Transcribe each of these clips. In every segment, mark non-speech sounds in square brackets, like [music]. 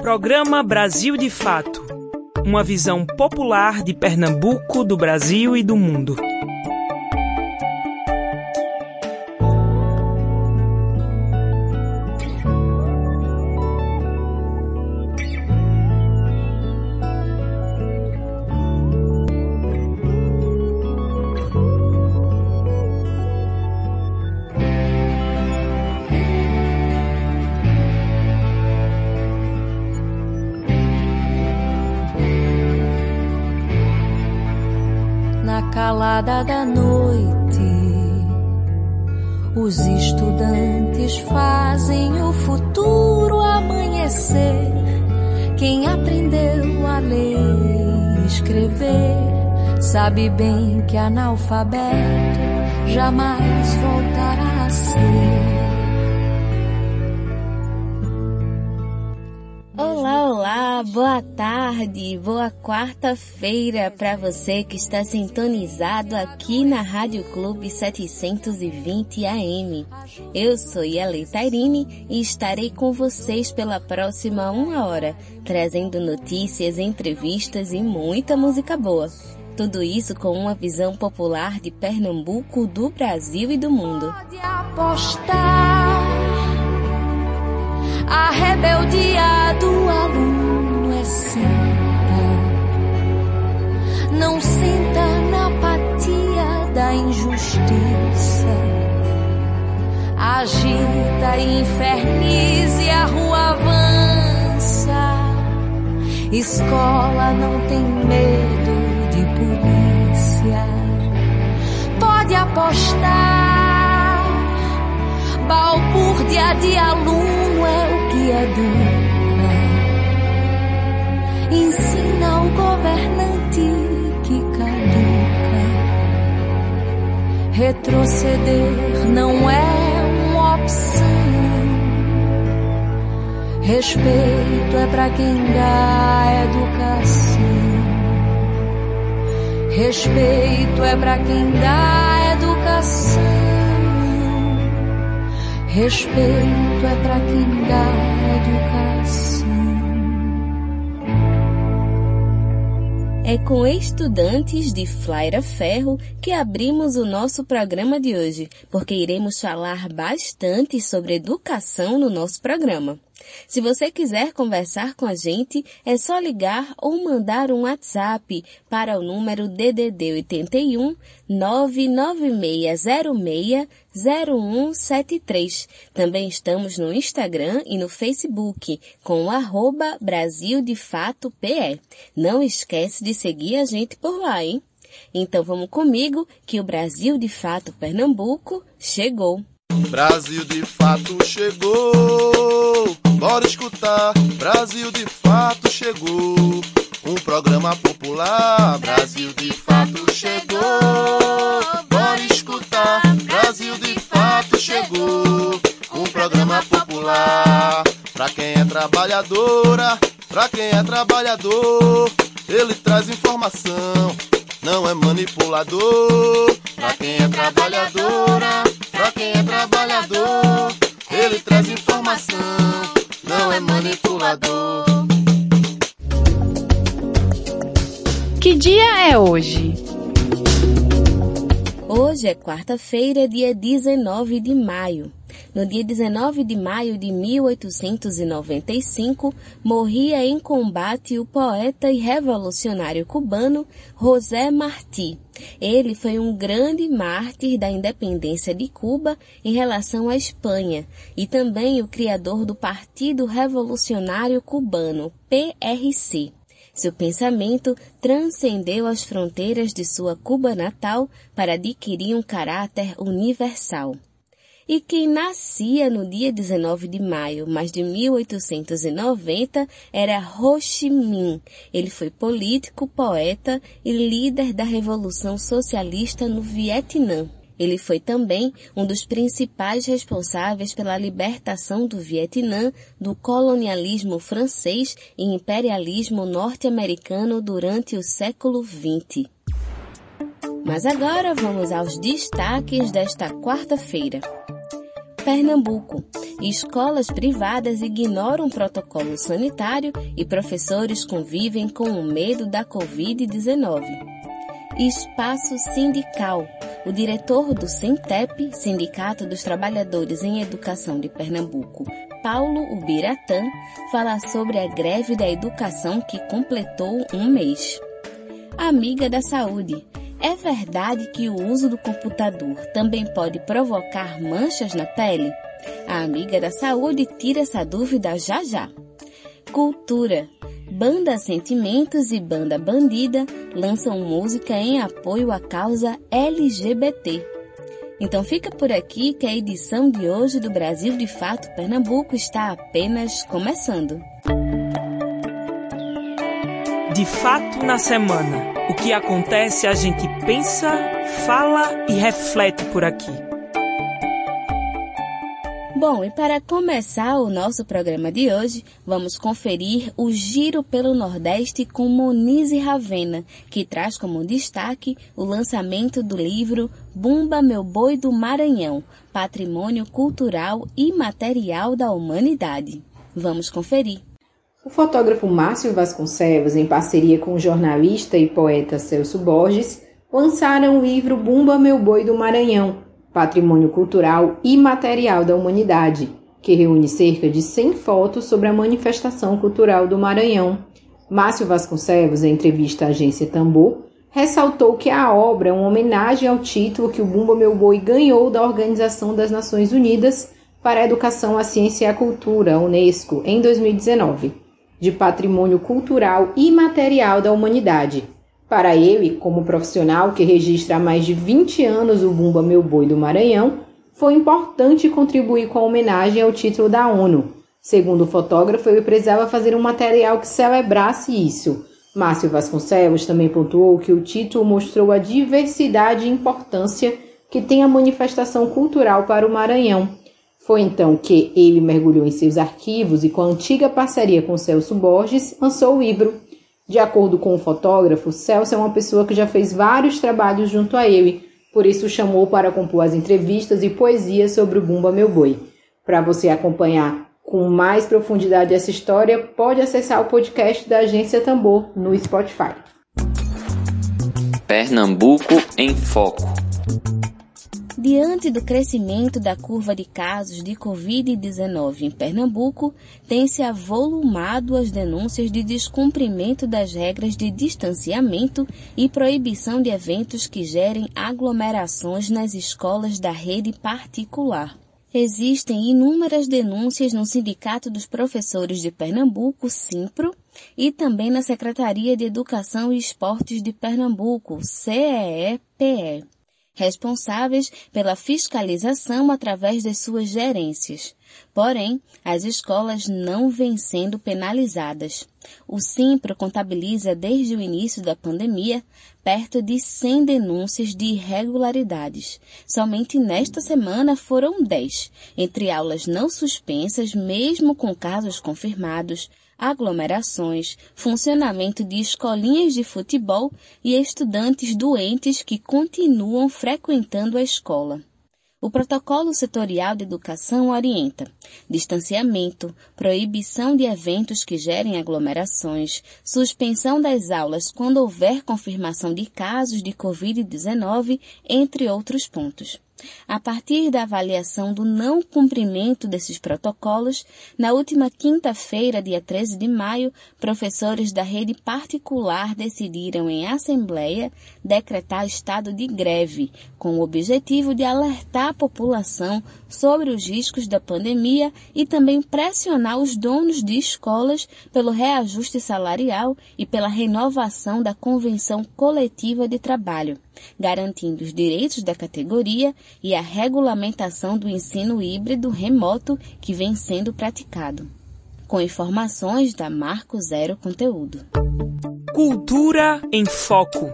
Programa Brasil de Fato Uma visão popular de Pernambuco, do Brasil e do mundo. Sabe bem que analfabeto jamais voltará a ser. boa tarde, boa quarta-feira para você que está sintonizado aqui na Rádio Clube 720 AM. Eu sou Yeli Tairine e estarei com vocês pela próxima uma hora, trazendo notícias, entrevistas e muita música boa. Tudo isso com uma visão popular de Pernambuco, do Brasil e do mundo. Pode apostar a rebeldia do aluno não sinta na apatia da injustiça. Agita e infernize, a rua avança. Escola não tem medo apostar. Balbúrdia de aluno é o que educa. Ensina o governante Retroceder não é uma opção. Respeito é para quem dá educação. Respeito é para quem dá Respeito é para quem dá educação. É com estudantes de Flaira Ferro que abrimos o nosso programa de hoje, porque iremos falar bastante sobre educação no nosso programa. Se você quiser conversar com a gente, é só ligar ou mandar um WhatsApp para o número DDD 81 99606 0173. Também estamos no Instagram e no Facebook com o arroba Brasil de Fato PE. Não esquece de seguir a gente por lá, hein? Então vamos comigo que o Brasil de Fato Pernambuco chegou. Brasil de fato chegou. Bora escutar. Brasil de fato chegou. Um programa popular. Brasil de fato chegou. Bora escutar. Brasil de fato chegou. Um programa popular. Pra quem é trabalhadora, pra quem é trabalhador, ele traz informação não é manipulador. Pra quem é trabalhadora, pra quem é trabalhador, ele traz informação, não é manipulador. Que dia é hoje? Hoje é quarta-feira, dia 19 de maio. No dia 19 de maio de 1895, morria em combate o poeta e revolucionário cubano José Martí. Ele foi um grande mártir da independência de Cuba em relação à Espanha e também o criador do Partido Revolucionário Cubano, PRC. Seu pensamento transcendeu as fronteiras de sua Cuba natal para adquirir um caráter universal e quem nascia no dia 19 de maio, mas de 1890, era Ho Chi Minh. Ele foi político, poeta e líder da Revolução Socialista no Vietnã. Ele foi também um dos principais responsáveis pela libertação do Vietnã do colonialismo francês e imperialismo norte-americano durante o século XX. Mas agora vamos aos destaques desta quarta-feira. Pernambuco. Escolas privadas ignoram protocolo sanitário e professores convivem com o medo da Covid-19. Espaço Sindical. O diretor do SINTEP, Sindicato dos Trabalhadores em Educação de Pernambuco, Paulo Ubiratã, fala sobre a greve da educação que completou um mês. Amiga da Saúde. É verdade que o uso do computador também pode provocar manchas na pele? A amiga da saúde tira essa dúvida já já. Cultura. Banda Sentimentos e Banda Bandida lançam música em apoio à causa LGBT. Então fica por aqui que a edição de hoje do Brasil de Fato Pernambuco está apenas começando. De fato na semana. O que acontece a gente pensa, fala e reflete por aqui. Bom, e para começar o nosso programa de hoje, vamos conferir o Giro pelo Nordeste com Monize Ravena, que traz como destaque o lançamento do livro Bumba Meu Boi do Maranhão, Patrimônio Cultural e Material da Humanidade. Vamos conferir. O fotógrafo Márcio Vasconcelos, em parceria com o jornalista e poeta Celso Borges, lançaram o livro Bumba Meu Boi do Maranhão, Patrimônio Cultural e Material da Humanidade, que reúne cerca de 100 fotos sobre a manifestação cultural do Maranhão. Márcio Vasconcelos, em entrevista à agência Tambor, ressaltou que a obra é uma homenagem ao título que o Bumba Meu Boi ganhou da Organização das Nações Unidas para a Educação, a Ciência e a Cultura, Unesco, em 2019, de Patrimônio Cultural e Material da Humanidade para ele, como profissional que registra há mais de 20 anos o Bumba Meu Boi do Maranhão, foi importante contribuir com a homenagem ao título da ONU. Segundo o fotógrafo, ele precisava fazer um material que celebrasse isso. Márcio Vasconcelos também pontuou que o título mostrou a diversidade e importância que tem a manifestação cultural para o Maranhão. Foi então que ele mergulhou em seus arquivos e, com a antiga parceria com Celso Borges, lançou o livro de acordo com o fotógrafo, Celso é uma pessoa que já fez vários trabalhos junto a ele, por isso chamou para compor as entrevistas e poesias sobre o Bumba Meu Boi. Para você acompanhar com mais profundidade essa história, pode acessar o podcast da Agência Tambor no Spotify. Pernambuco em Foco. Diante do crescimento da curva de casos de Covid-19 em Pernambuco, tem-se avolumado as denúncias de descumprimento das regras de distanciamento e proibição de eventos que gerem aglomerações nas escolas da rede particular. Existem inúmeras denúncias no Sindicato dos Professores de Pernambuco, SIMPRO, e também na Secretaria de Educação e Esportes de Pernambuco, CEEPE responsáveis pela fiscalização através de suas gerências. Porém, as escolas não vêm sendo penalizadas. O Simpro contabiliza desde o início da pandemia perto de 100 denúncias de irregularidades. Somente nesta semana foram 10, entre aulas não suspensas, mesmo com casos confirmados, aglomerações, funcionamento de escolinhas de futebol e estudantes doentes que continuam frequentando a escola. O protocolo setorial de educação orienta distanciamento, proibição de eventos que gerem aglomerações, suspensão das aulas quando houver confirmação de casos de Covid-19, entre outros pontos. A partir da avaliação do não cumprimento desses protocolos, na última quinta-feira, dia 13 de maio, professores da rede particular decidiram em assembleia decretar estado de greve, com o objetivo de alertar a população sobre os riscos da pandemia e também pressionar os donos de escolas pelo reajuste salarial e pela renovação da convenção coletiva de trabalho garantindo os direitos da categoria e a regulamentação do ensino híbrido remoto que vem sendo praticado. Com informações da Marco Zero Conteúdo. Cultura em Foco.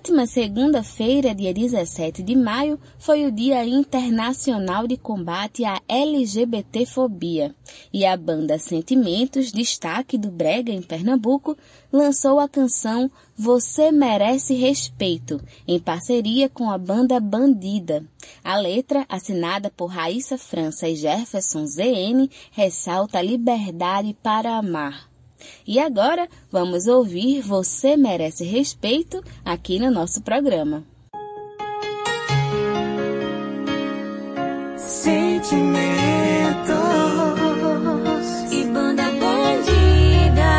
Última segunda-feira, dia 17 de maio, foi o Dia Internacional de Combate à LGBTfobia e a banda Sentimentos, destaque do Brega em Pernambuco, lançou a canção Você Merece Respeito, em parceria com a banda Bandida. A letra, assinada por Raíssa França e Jefferson ZN, ressalta a liberdade para amar. E agora vamos ouvir Você Merece Respeito aqui no nosso programa. Sentimentos e banda bandida.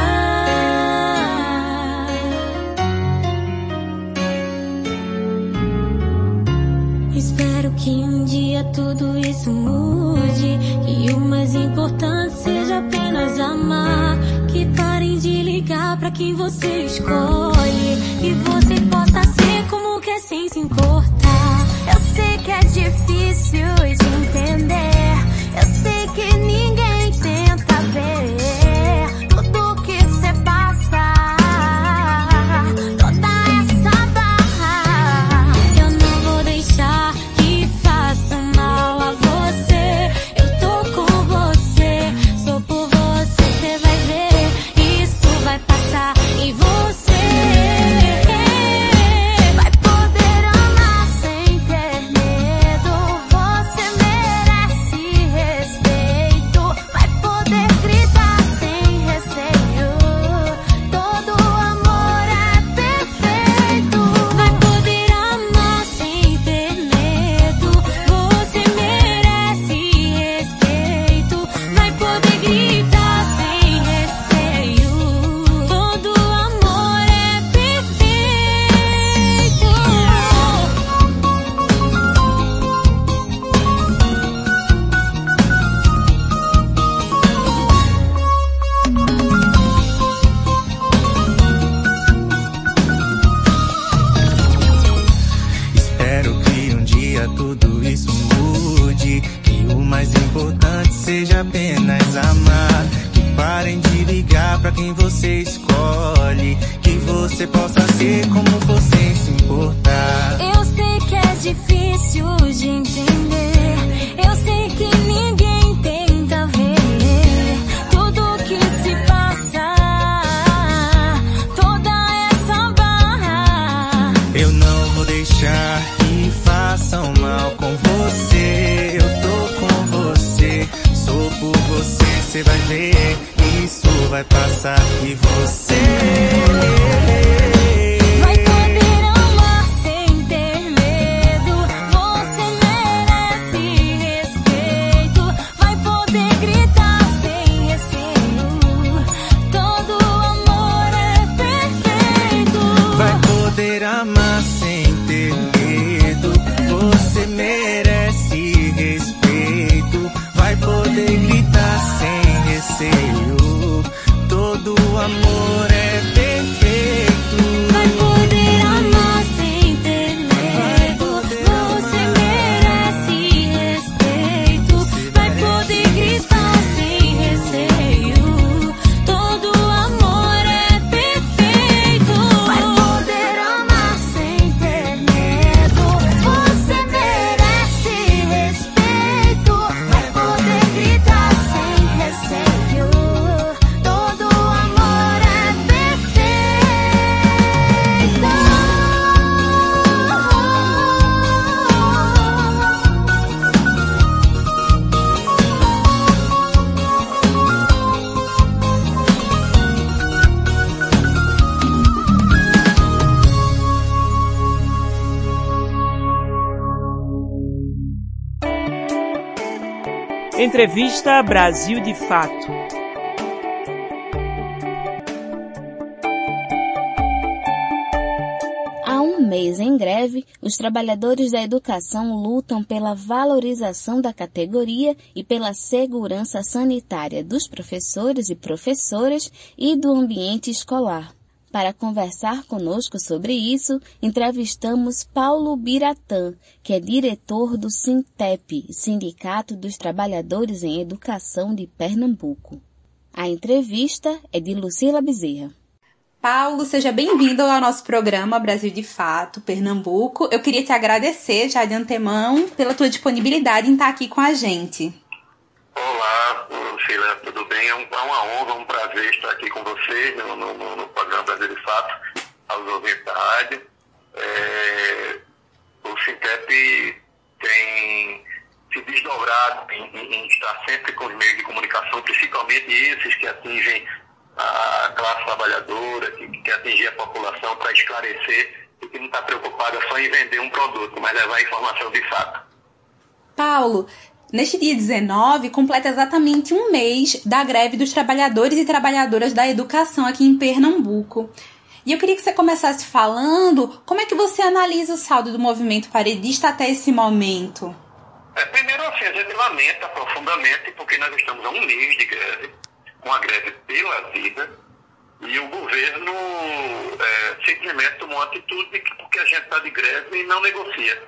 Espero que um dia tudo isso mude e o mais importante seja apenas amar ligar pra quem você escolhe e você possa ser como quer sem se importar. Eu sei que é difícil de entender, eu sei que ninguém Entrevista Brasil de Fato. Há um mês em greve, os trabalhadores da educação lutam pela valorização da categoria e pela segurança sanitária dos professores e professoras e do ambiente escolar. Para conversar conosco sobre isso, entrevistamos Paulo Biratã, que é diretor do Sintep, Sindicato dos Trabalhadores em Educação de Pernambuco. A entrevista é de Lucila Bezerra. Paulo, seja bem-vindo ao nosso programa Brasil de Fato, Pernambuco. Eu queria te agradecer já de antemão pela tua disponibilidade em estar aqui com a gente. Olá, Lucila, tudo bem? É, é uma honra, um prazer estar aqui com vocês no, no, no programa Brasil de Fato, aos ouvintes da rádio. É, o Sintep tem se desdobrado em, em, em estar sempre com os meios de comunicação, principalmente esses que atingem a classe trabalhadora, que quer atingir a população para esclarecer e que não está preocupada só em vender um produto, mas levar a informação de fato. Paulo, neste dia 19 completa exatamente um mês da greve dos trabalhadores e trabalhadoras da educação aqui em Pernambuco. E eu queria que você começasse falando como é que você analisa o saldo do movimento paredista até esse momento. É, primeiro, assim, a gente lamenta profundamente porque nós estamos a um mês de greve com a greve pela vida e o governo é, simplesmente tomou uma atitude que porque a gente está de greve e não negocia.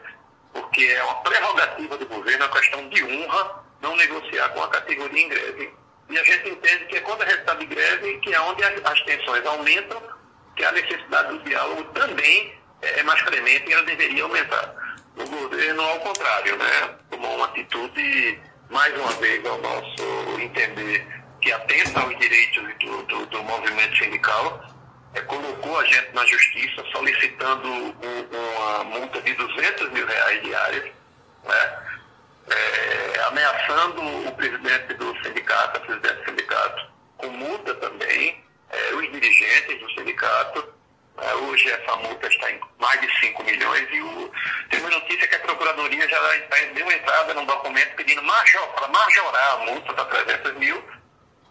Porque é uma prerrogativa do governo, é uma questão de honra não negociar com a categoria em greve. E a gente entende que é quando a gente está de greve que é onde as tensões aumentam, que a necessidade do diálogo também é mais premente e ela deveria aumentar. O governo, ao contrário, né, tomou uma atitude, mais uma vez, ao nosso entender, que atenta aos direitos do, do, do movimento sindical, colocou a gente na justiça solicitando um, uma multa de 200 mil reais diários, né? É, ameaçando o presidente do sindicato, a presidente do sindicato, com multa também, é, os dirigentes do sindicato. É, hoje essa multa está em mais de 5 milhões e o, tem uma notícia que a Procuradoria já deu entrada num documento pedindo major, para majorar a multa para 300 mil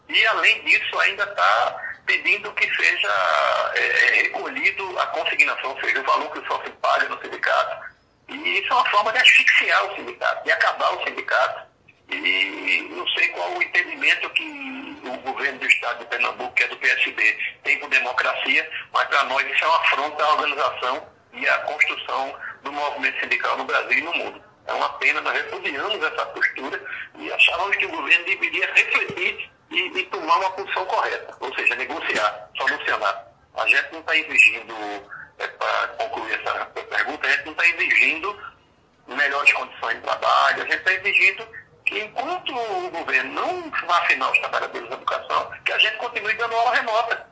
e, além disso, ainda está pedindo que seja é, é, recolhido a consignação, ou seja, o valor que o sócio paga no sindicato. E isso é uma forma de asfixiar o sindicato, de acabar o sindicato. E não sei qual o entendimento que o governo do estado de Pernambuco, que é do PSB, tem com democracia, mas para nós isso é uma afronta à organização e à construção do movimento sindical no Brasil e no mundo. É uma pena, nós repudiamos essa postura e achávamos que o governo deveria refletir e, e tomar uma posição correta, ou seja, negociar, solucionar. A gente não está exigindo, é, para concluir essa pergunta, a gente não está exigindo melhores condições de trabalho, a gente está exigindo que enquanto o governo não vacinar os trabalhadores da educação, que a gente continue dando aula remota,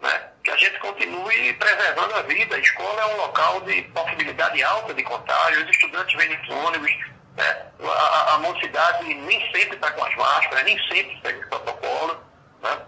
né? que a gente continue preservando a vida. A escola é um local de possibilidade alta de contágio, os estudantes vêm nos ônibus, né? A, a, mocidade nem sempre está com as máscaras, nem sempre segue o protocolo. Né?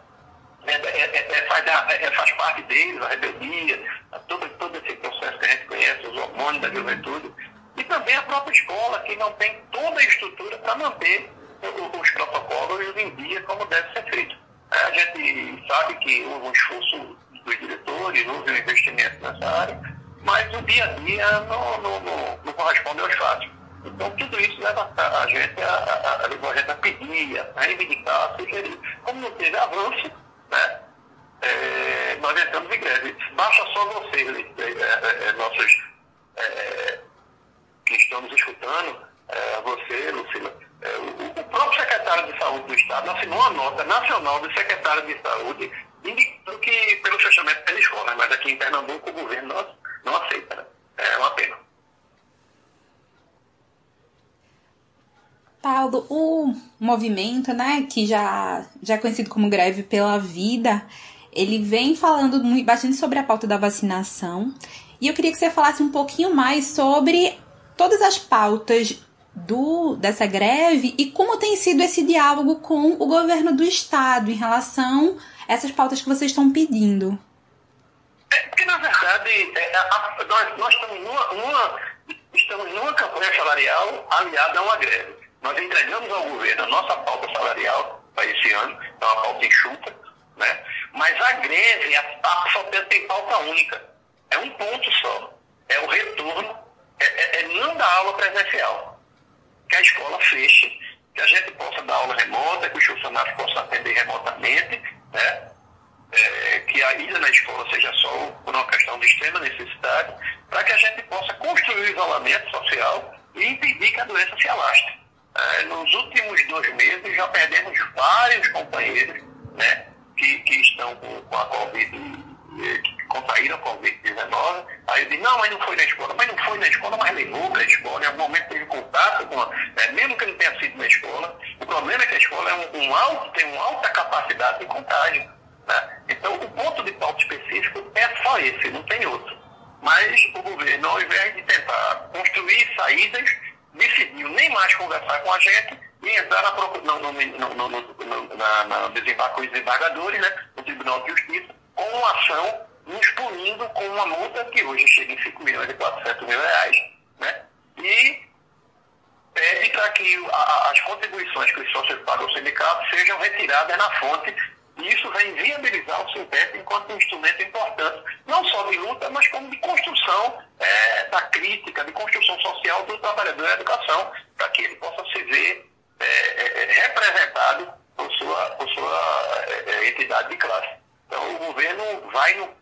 É, é, é, é faz, é, faz, parte deles, a rebeldia, todo, todo esse processo que a gente conhece, os hormônios da juventude. E também a própria escola, que não tem toda a estrutura para manter os protocolos em dia como deve ser feito. A gente sabe que houve um esforço dos diretores, houve um investimento nessa área, mas o dia a dia não, não, não, não corresponde aos fatos. Então, tudo isso leva a gente a, a, a, a, gente a pedir, a reivindicar, a sugerir. Como não teve avanço, né, é, nós entramos em greve. Basta só vocês, é, é, é, nossos é, que estão nos escutando, é, você, Lucila, o, o, próprio secretário de Saúde do Estado assinou uma nota nacional do secretário de Saúde indicando que pelo fechamento das escolas, mas aqui em Pernambuco o governo não, não aceita. Né? É uma pena. Paulo, o movimento, né, que já, já é conhecido como Greve pela Vida, ele vem falando bastante sobre a pauta da vacinação. E eu queria que você falasse um pouquinho mais sobre todas as pautas do, dessa greve e como tem sido esse diálogo com o governo do estado em relação a essas pautas que vocês estão pedindo. É, porque, na verdade, é, a, nós, nós estamos, numa, numa, estamos numa campanha salarial aliada a uma greve. Nós entregamos ao governo a nossa pauta salarial para esse ano, é uma pauta enxuta, né? mas a greve, a PAP só tem pauta única. É um ponto só. É o retorno, é, é, é não dar aula presencial. Que a escola feche, que a gente possa dar aula remota, que os funcionários possam atender remotamente, né? É, que a ida na escola seja só por uma questão de extrema necessidade, para que a gente possa construir o isolamento social e impedir que a doença se alastre. É, nos últimos dois meses já perdemos vários companheiros né, que, que estão com, com a Covid eh, que contraíram Covid-19. Aí eu disse, não, mas não foi na escola. Mas não foi na escola, mas levou para a escola. Em algum momento teve contato com, a, é, mesmo que não tenha sido na escola. O problema é que a escola é um, um alto, tem uma alta capacidade de contágio. Né? Então, o ponto de pauta específico é só esse, não tem outro. Mas o governo, ao invés de tentar construir saídas, decidiu nem mais conversar com a gente e entrar na, no, no, no, na, na desembargadores, né, no Tribunal de Justiça, com uma ação nos punindo com uma multa que hoje chega em 5 milhões e 400 mil reais, né, e pede para que a, as contribuições que os sócios pagam ao sindicato sejam retiradas na fonte e isso vai viabilizar o Sintep enquanto um instrumento importante, não só de luta, mas como de construção é, da crítica, de construção social do trabalhador da educação, para que ele possa se ver é, é, é, representado por sua, por sua é, entidade de classe. Então, o governo vai no,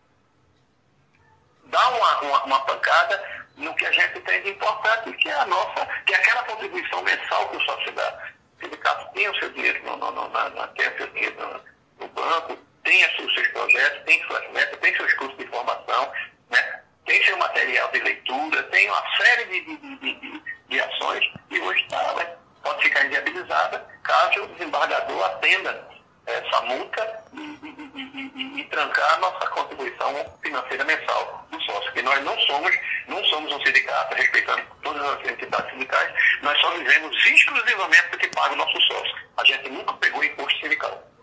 dar uma, uma, uma, pancada no que a gente tem de importante, que é a nossa, que é aquela contribuição mensal que o sócio. O sindicato tem o seu dinheiro, no, no, na, na, tem o seu dinheiro no, banco, tem seus projetos, tem suas metas, tem seus cursos de formação, né? tem seu material de leitura, tem uma série de, de, de, de, de ações e hoje está né? pode ficar inviabilizada caso o desembargador atenda essa multa e, e, e, e, trancar a nossa contribuição financeira mensal do sócio. Nós não somos, não somos um sindicato, respeitando todas as entidades sindicais, nós só vivemos exclusivamente do que paga o nosso sócio. A gente nunca pegou imposto sindical.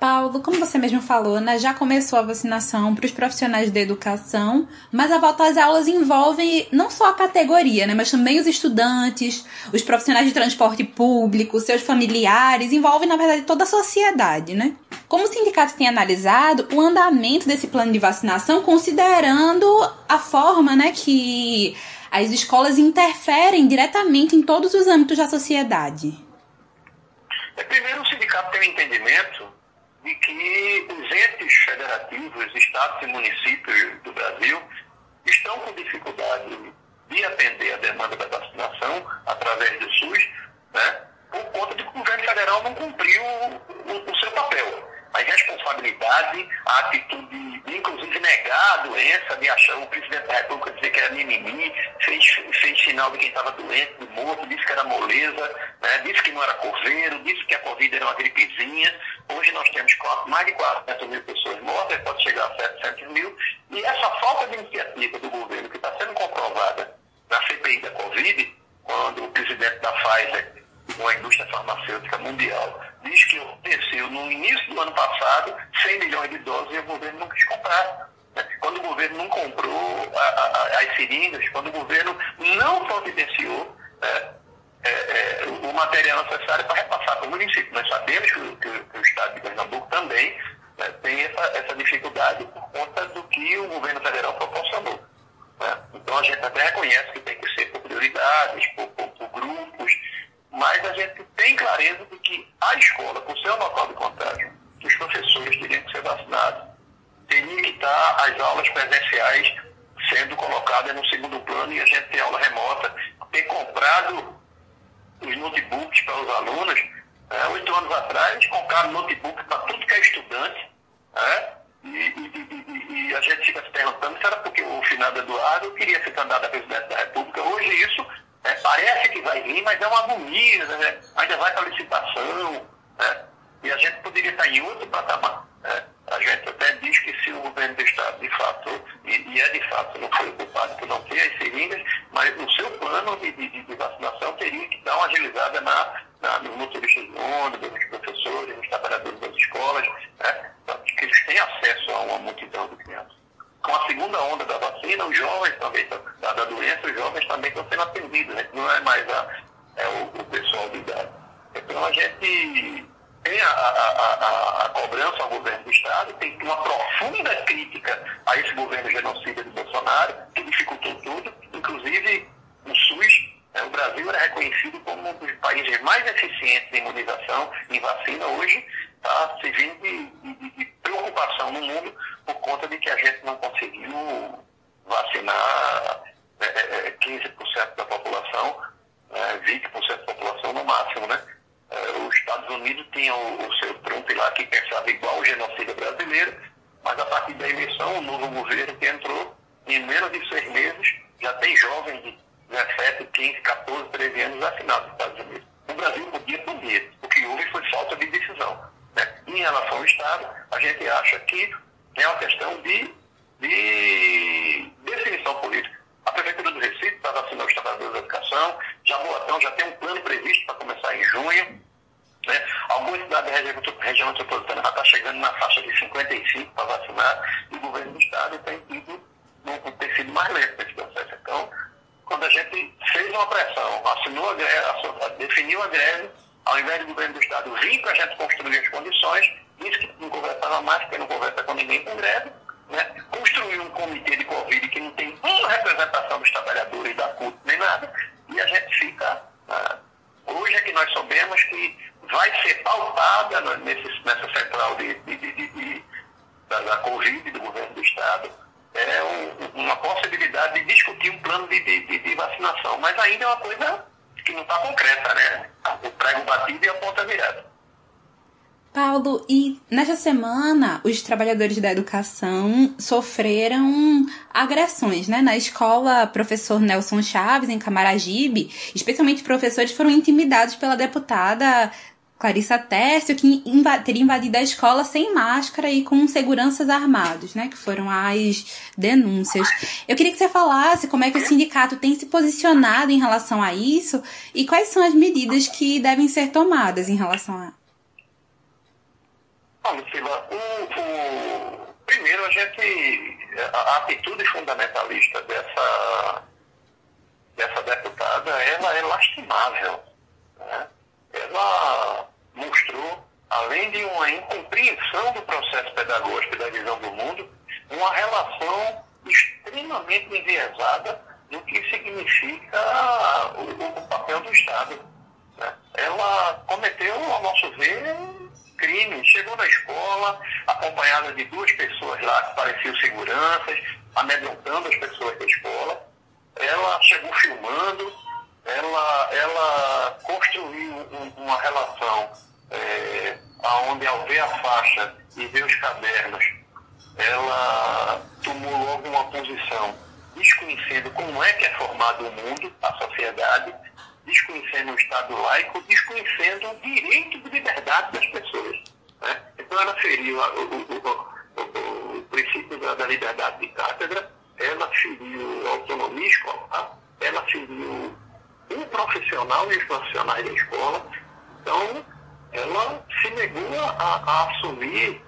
Paulo, como você mesmo falou, né, já começou a vacinação para os profissionais da educação, mas a volta às aulas envolve não só a categoria, né, mas também os estudantes, os profissionais de transporte público, seus familiares, envolve, na verdade, toda a sociedade, né? Como o sindicato tem analisado o andamento desse plano de vacinação, considerando a forma né, que as escolas interferem diretamente em todos os âmbitos da sociedade? É, primeiro, o sindicato tem um entendimento de que os entes federativos, estados e municípios do Brasil estão com dificuldade de atender a demanda da vacinação através do SUS, né, por conta de que o governo federal não cumpriu o, o, o seu papel. A irresponsabilidade, a atitude de, inclusive, negar a doença, de achar o presidente da República dizer que era mimimi, fez, fez sinal de quem estava doente, morto, disse que era moleza, né, disse que não era coveiro, disse que a Covid era uma gripezinha. Hoje nós temos mais de 400 mil pessoas mortas, pode chegar a 700 mil, e essa falta de iniciativa do governo, que está sendo comprovada na CPI da Covid, quando o presidente da Pfizer, uma indústria farmacêutica mundial, diz que aconteceu no início do ano passado 100 milhões de doses e o governo não quis comprar. Né? Quando o governo não comprou a, a, as seringas, quando o governo não providenciou né, é, é, o material necessário para repassar para o município. Nós sabemos que, que, que o Estado de Pernambuco também né, tem essa, essa dificuldade por conta do que o governo federal proporcionou. Né? Então a gente até reconhece que tem que ser por prioridades, por, por, por grupos, mas a gente tem clareza de que a escola, por ser um local de contágio, que os professores teriam que ser vacinados, teria que estar as aulas presenciais sendo colocadas no segundo plano e a gente ter aula remota, ter comprado os notebooks para os alunos. Né? Oito anos atrás, compraram notebook para tudo que é estudante. Né? E, e, e, a gente fica se perguntando se era porque o finado Eduardo queria ser candidato a presidente da República. Hoje isso é, parece que vai vir, mas é uma agonia, né? ainda vai para licitação, e a gente poderia estar em outro patamar. Né? A gente até diz que se o governo do Estado, de fato, e, e é de fato, não foi ocupado por não ter as seringas, mas o seu plano de, de, de vacinação teria que dar uma agilizada na, na, nos motoristas de ônibus, nos professores, nos trabalhadores das escolas, né? que eles têm acesso a uma multidão de crianças com a segunda onda da vacina, os jovens também, da, da doença, os jovens também estão sendo atendidos, né? não é mais a, é o, o, pessoal de idade. Então a gente tem a, a, a, a, cobrança ao governo do Estado, tem uma profunda crítica a esse governo genocida de Bolsonaro, que dificultou tudo, inclusive o SUS. Né? O Brasil era reconhecido como um dos países mais eficientes em imunização, em vacina. Hoje está servindo de, de, de preocupação no mundo por conta de que a gente não conseguiu vacinar é, 15% é, é, da população, é, 20% da população no máximo, né? É, os Estados Unidos tinham o, seu Trump lá que pensava igual o genocida brasileiro, Mas a partir da eleição, o novo governo que entrou, em menos de seis meses, já tem jovens de 17, 15, 14, 13 anos vacinados nos Estados Unidos. O Brasil podia poder. O que houve foi falta de decisão. Né? Em relação ao Estado, a gente acha que é uma questão de, de definição política. A Prefeitura do Recife está vacinando os trabalhadores da educação, Jaboatão já tem um plano previsto para começar em junho. Né? Algumas cidades da região, região metropolitana já está chegando na faixa de 55 para vacinar, e o governo do Estado tem tido um tecido mais lento nesse processo. Então, quando a gente fez uma pressão, assinou a greve, definiu a greve, ao invés do governo do Estado vir para a gente construir as condições, disse que não conversava mais, porque não conversa com ninguém com greve, né? construiu um comitê de Covid que não tem uma representação dos trabalhadores da CUT nem nada, e a gente fica. Ah, hoje é que nós soubemos que vai ser pautada nesse, nessa central de, de, de, de da, da, Covid do governo do Estado é um, uma possibilidade de discutir um plano de, de vacinação, mas ainda é uma coisa que não está concreta, né? O prego batido e a ponta virada. Paulo, e nesta semana os trabalhadores da educação sofreram agressões, né? Na escola Professor Nelson Chaves, em Camaragibe, especialmente professores foram intimidados pela deputada Clarissa Tércio, que teria invadido a escola sem máscara e com seguranças armados, né? Que foram as denúncias. Eu queria que você falasse como é que o sindicato tem se posicionado em relação a isso e quais são as medidas que devem ser tomadas em relação a Bom, Lucila, o, o, primeiro a gente, a, atitude fundamentalista dessa, dessa deputada, ela é lastimável. Né? Ela mostrou, além de uma incompreensão do processo pedagógico e da visão do mundo, uma relação extremamente enviesada do que significa o, o papel do Estado. Né? Ela cometeu, ao nosso ver, crime, chegou na escola acompanhada de duas pessoas lá que pareciam seguranças, amedrontando as pessoas da escola. Ela chegou filmando, ela, ela construiu um, uma relação é, onde ao ver a faixa e ver os cadernos, ela tomou logo uma posição desconhecendo como é que é formado o mundo, a sociedade, desconhecendo o Estado laico, desconhecendo o direito de liberdade das pessoas. Né? Então, ela feriu o, o, o, o princípio da, da, liberdade de cátedra, ela feriu a autonomia escolar, ela feriu um profissional e os profissionais da escola. Então, ela se negou a, a assumir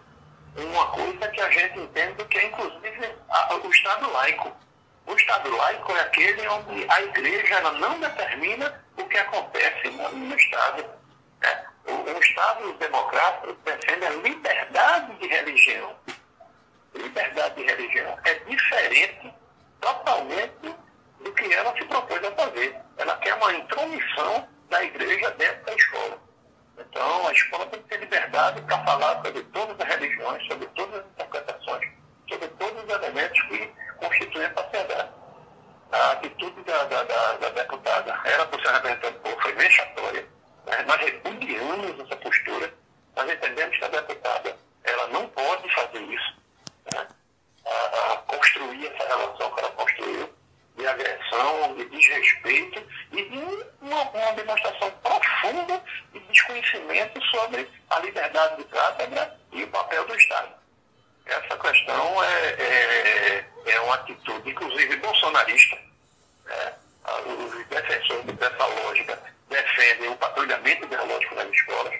uma coisa que a gente entende que é, inclusive, a, o Estado laico. O Estado laico é aquele onde a igreja não determina o que acontece no, Estado. Né? Um Estado democrático defende a liberdade de religião. Liberdade de religião é diferente totalmente do que ela se propôs a fazer. Ela quer uma intromissão da igreja dentro da escola. Então, a escola tem que ter liberdade para falar sobre todas as religiões, sobre todas as interpretações, sobre todos os elementos que constituem a sociedade. A atitude da, da, da, da deputada era por ser representante do povo, foi vexatória. Né? Nós repudiamos essa postura. Nós entendemos que a deputada ela não pode fazer isso. Né? A, a construir essa relação que ela construiu de agressão, de desrespeito e de uma, uma demonstração profunda de desconhecimento sobre a liberdade de cátedra e o papel do Estado. Essa questão é, é, é uma atitude, inclusive bolsonarista. Né? Os defensores dessa lógica defendem o patrulhamento ideológico nas escolas,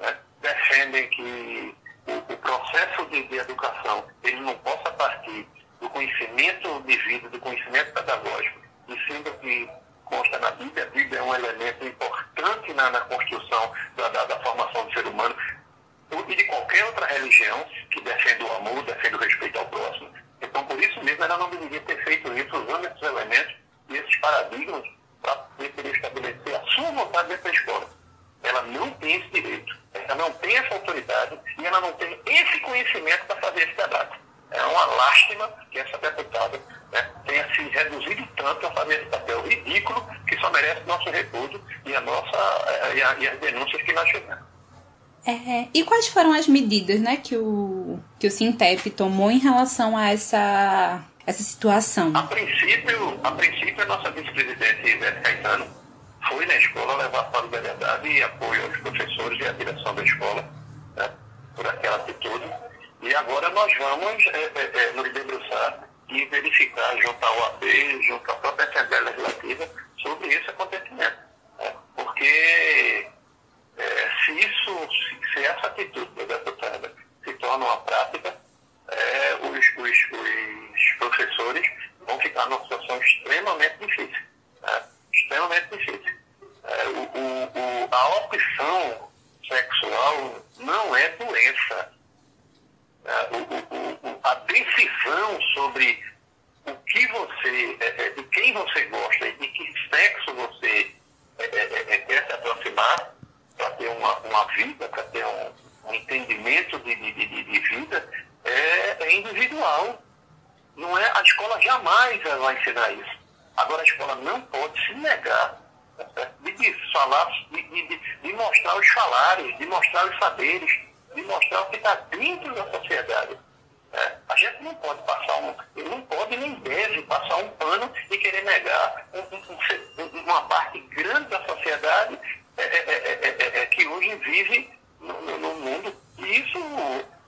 né? defendem que o, o processo de, de, educação ele não possa partir do conhecimento de vida, do conhecimento pedagógico, e sendo que consta na Bíblia, a Bíblia é um elemento importante na, na construção da, da, da formação do ser humano, e de qualquer outra religião que defende o amor, defende o respeito ao próximo. Então, por isso mesmo, ela não deveria ter feito isso usando esses elementos e esses paradigmas para poder estabelecer a sua vontade dentro da escola. Ela não tem esse direito, ela não tem essa autoridade e ela não tem esse conhecimento para fazer esse debate. É uma lástima que essa deputada né, tenha se reduzido tanto a fazer esse papel ridículo que só merece nosso repúdio e, a nossa, eh, e, a, e as denúncias que nós fizemos. É, e quais foram as medidas né, que o que o Sintep tomou em relação a essa, essa situação? A princípio, a princípio a nossa vice-presidente Ivete Caetano foi na escola levar solidariedade e apoio aos professores e à direção da escola né, por aquela atitude. E agora nós vamos é, é, é, nos debruçar e verificar junto ao AB, junto à própria Assembleia Legislativa, sobre esse acontecimento. Né? Porque é, se isso, se, essa atitude da deputada se torna uma prática, é, os, os, os, professores vão ficar numa situação extremamente difícil. Né? Extremamente difícil. É, o, o, o, a opção sexual não é doença. É, a decisão sobre o que você, é, é, de quem você gosta e de que sexo você quer se aproximar para ter uma, uma vida, para ter um, um entendimento de, de, de, de vida, é, é, individual. Não é, a escola jamais vai ensinar isso. Agora a escola não pode se negar tá de falar, de, de, mostrar os falares, de mostrar os saberes, de mostrar o que está dentro da sociedade. É, a gente não pode passar um, não pode nem deve passar um pano e querer negar um, um, uma parte grande da sociedade é é é, é, é, que hoje vive no, no, mundo, e isso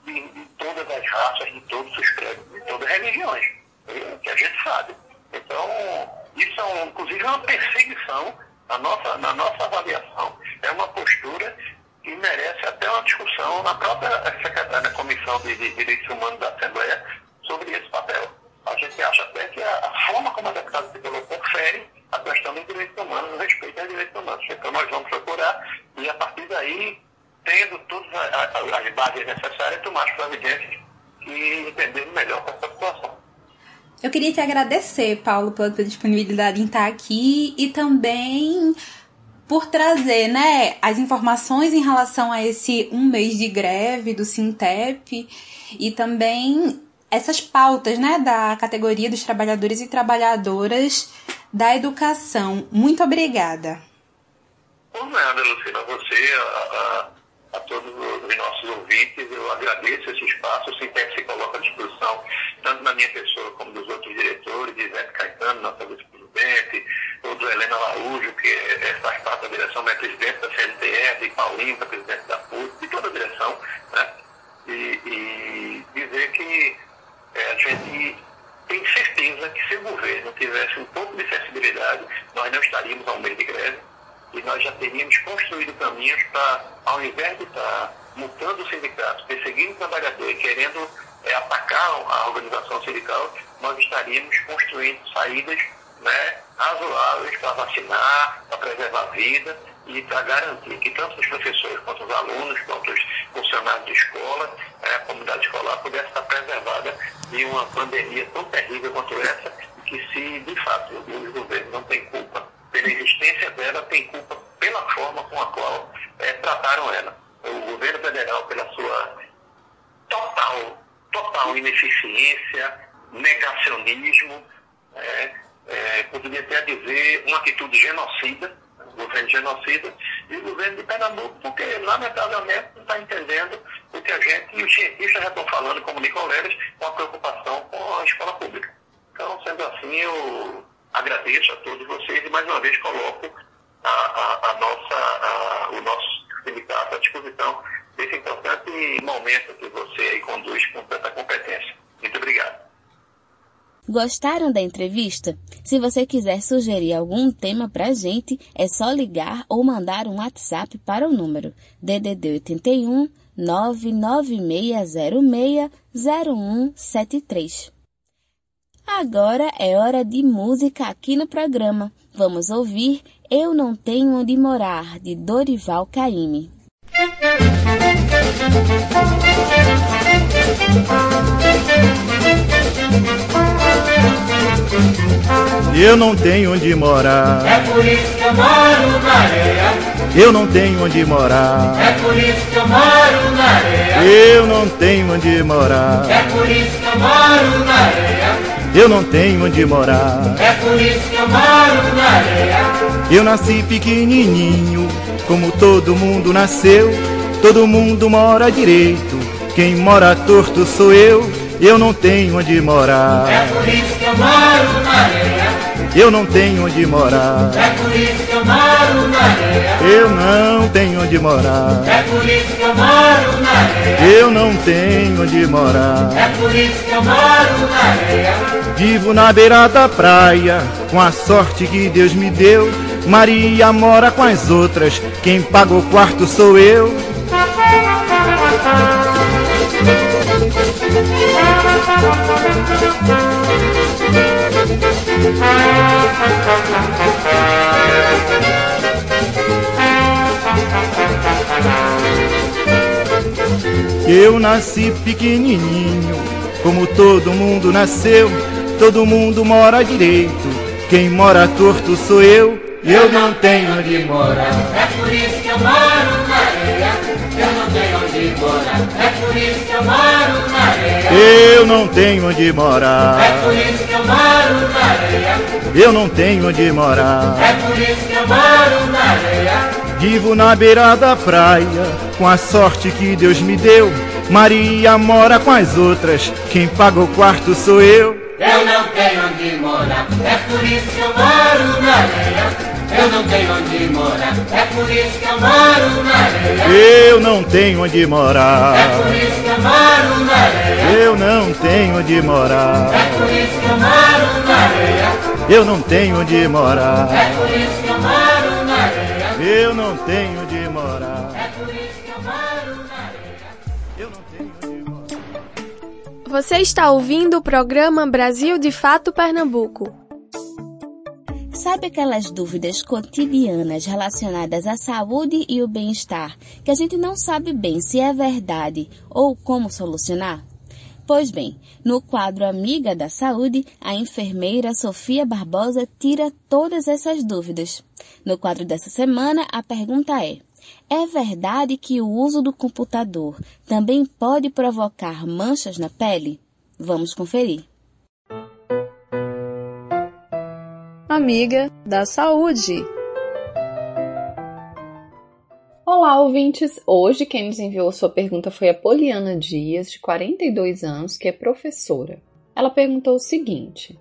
de, todas as raças, de todos os credos, de todas as religiões, que a gente sabe. Então, isso é, inclusive, uma perseguição, na nossa, na nossa avaliação, é uma postura que merece até uma discussão na própria secretária da Comissão de, de Direitos Humanos da Assembleia sobre esse papel. A gente acha até que a, a forma como a deputada se colocou fere a questão dos direitos humanos, o respeito aos direitos humanos. Então nós vamos procurar e a partir daí, tendo todas as bases necessárias, tomar as providências e entender melhor essa situação. Eu queria te agradecer, Paulo, pela tua disponibilidade em estar aqui e também por trazer né, as informações em relação a esse um mês de greve do Sintep e também essas pautas né, da categoria dos trabalhadores e trabalhadoras da educação. Muito obrigada. Por nada, Lucila. Você, a, todos os nossos ouvintes, eu agradeço esse espaço. O Sintep se coloca à disposição, tanto na minha pessoa como dos outros diretores, de Ivete Caetano, nossa vice-presidente, ou do Helena Araújo, que é, é, faz parte da direção, é presidente da CNTR, de Paulinho, que é presidente da PUC, de toda a direção, né? E, e dizer que é, a gente tem certeza que se o governo tivesse um pouco de sensibilidade, nós não estaríamos a um mês de greve e nós já teríamos construído caminhos para, ao invés de estar multando o sindicato, perseguindo o trabalhador e querendo é, atacar a organização sindical, nós estaríamos construindo saídas né, razoáveis para vacinar, para preservar a vida e para garantir que tanto os professores quanto os alunos, quanto os funcionários de escola, é, a comunidade escolar pudesse estar preservada de uma pandemia tão terrível quanto essa, que se de fato os governos não têm culpa pela existência dela, tem culpa pela forma com a qual é, trataram ela. O governo federal, pela sua total, total ineficiência, negacionismo, é, é, poderia até dizer uma atitude genocida, o governo genocida, e o governo de Pernambuco, porque lamentavelmente não está entendendo o que a gente e os cientistas já estão falando como colegas com a preocupação com a escola pública. Então, sendo assim, eu agradeço a todos vocês e mais uma vez coloco a, a, a nossa, a, o nosso sindicato à disposição desse importante momento que você aí conduz com tanta competência. Muito obrigado. Gostaram da entrevista? Se você quiser sugerir algum tema pra gente, é só ligar ou mandar um WhatsApp para o número DDD 81 996060173. Agora é hora de música aqui no programa. Vamos ouvir Eu Não Tenho Onde Morar, de Dorival Caymmi. Eu não tenho onde morar. É por isso que eu moro na areia. Eu não tenho onde morar. É por isso que eu moro na areia. Eu não tenho onde morar. É por isso que eu moro na areia. Eu não tenho onde morar. É por isso que eu moro na areia. Eu nasci pequenininho, como todo mundo nasceu. Todo mundo mora direito Quem mora torto sou eu, eu não tenho onde morar. É por isso que eu moro na areia. Eu não tenho onde morar. É por isso que eu moro na areia. Eu não tenho onde morar. É por isso que eu moro na areia. Eu não tenho onde morar. É por isso que eu moro na areia. Vivo na beira da praia, com a sorte que Deus me deu. Maria mora com as outras, quem paga o quarto sou eu. Eu nasci pequenininho, como todo mundo nasceu. Todo mundo mora direito, quem mora torto sou eu. Eu não tenho onde morar. É por isso que eu moro na areia. Eu não tenho onde morar. É por isso que eu moro na areia. Eu não tenho onde morar. É por isso que eu moro na areia. Eu não tenho onde morar. É por isso que eu moro na areia. Vivo na beira da praia, com a sorte que Deus me deu. Maria mora com as outras, quem paga o quarto sou eu. É por isso que eu moro na areia. Eu não tenho onde morar, é por isso que eu moro na areia. Eu não tenho onde morar. É por isso que eu moro na areia. Eu não tenho onde morar. É por isso que eu moro na areia. Eu não tenho onde morar. É por isso que eu moro na areia. Eu não tenho onde morar. É por isso que eu moro na areia. Eu não tenho onde morar. Você está ouvindo o programa Brasil de Fato Pernambuco. Sabe aquelas dúvidas cotidianas relacionadas à saúde e o bem-estar que a gente não sabe bem se é verdade ou como solucionar? Pois bem, no quadro Amiga da Saúde, a enfermeira Sofia Barbosa tira todas essas dúvidas. No quadro dessa semana, a pergunta é: é verdade que o uso do computador também pode provocar manchas na pele? Vamos conferir. Amiga da Saúde. Olá, ouvintes! Hoje quem nos enviou sua pergunta foi a Poliana Dias, de 42 anos, que é professora. Ela perguntou o seguinte: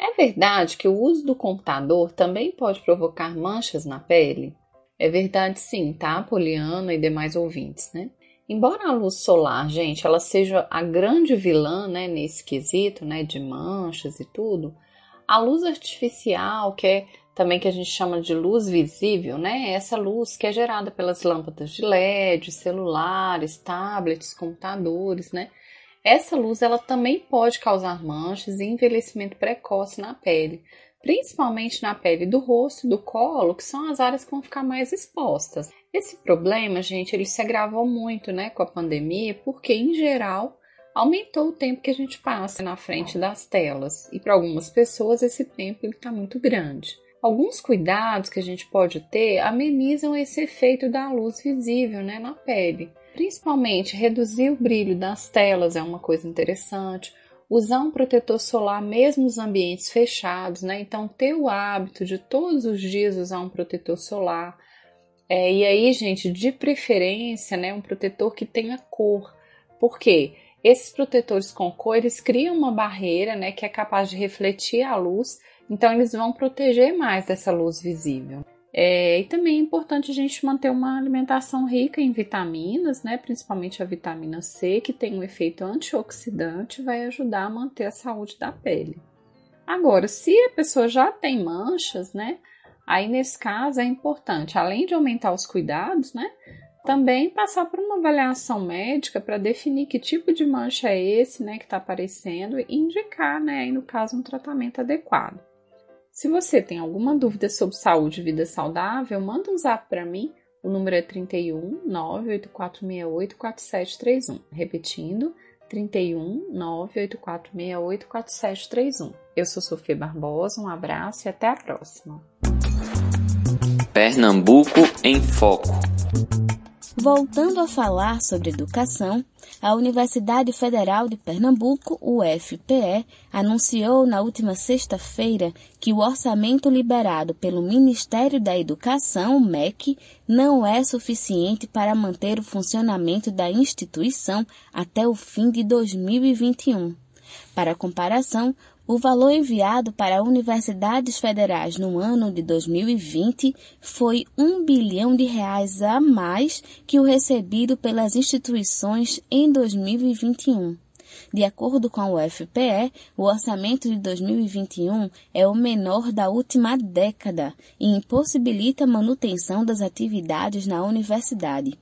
É verdade que o uso do computador também pode provocar manchas na pele? É verdade sim, tá, Poliana e demais ouvintes, né? Embora a luz solar, gente, ela seja a grande vilã, né, nesse quesito, né, de manchas e tudo, a luz artificial, que é também que a gente chama de luz visível, né? Essa luz que é gerada pelas lâmpadas de LED, celulares, tablets, computadores, né? Essa luz ela também pode causar manchas e envelhecimento precoce na pele, principalmente na pele do rosto, do colo, que são as áreas que vão ficar mais expostas. Esse problema, gente, ele se agravou muito, né, com a pandemia, porque em geral aumentou o tempo que a gente passa na frente das telas e para algumas pessoas esse tempo está muito grande. Alguns cuidados que a gente pode ter amenizam esse efeito da luz visível né, na pele. Principalmente reduzir o brilho das telas é uma coisa interessante. Usar um protetor solar mesmo nos ambientes fechados, né? Então ter o hábito de todos os dias usar um protetor solar. É, e aí, gente, de preferência, né, um protetor que tenha cor. Por quê? Esses protetores com cor, eles criam uma barreira, né, que é capaz de refletir a luz, então eles vão proteger mais dessa luz visível. É, e também é importante a gente manter uma alimentação rica em vitaminas, né, principalmente a vitamina C, que tem um efeito antioxidante, vai ajudar a manter a saúde da pele. Agora, se a pessoa já tem manchas, né, aí nesse caso é importante, além de aumentar os cuidados, né, também passar por uma avaliação médica para definir que tipo de mancha é esse, né, que está aparecendo e indicar, né, aí no caso, um tratamento adequado. Se você tem alguma dúvida sobre saúde e vida saudável, manda um zap para mim. O número é 31 98468 4731. Repetindo, 31 98468 4731. Eu sou Sofia Barbosa, um abraço e até a próxima. Pernambuco em Foco. Voltando a falar sobre educação, a Universidade Federal de Pernambuco, UFPE, anunciou na última sexta-feira que o orçamento liberado pelo Ministério da Educação, MEC, não é suficiente para manter o funcionamento da instituição até o fim de 2021. Para comparação, o valor enviado para universidades federais no ano de 2020 foi um bilhão de reais a mais que o recebido pelas instituições em 2021. De acordo com a UFPE, o orçamento de 2021 é o menor da última década e impossibilita a manutenção das atividades na universidade.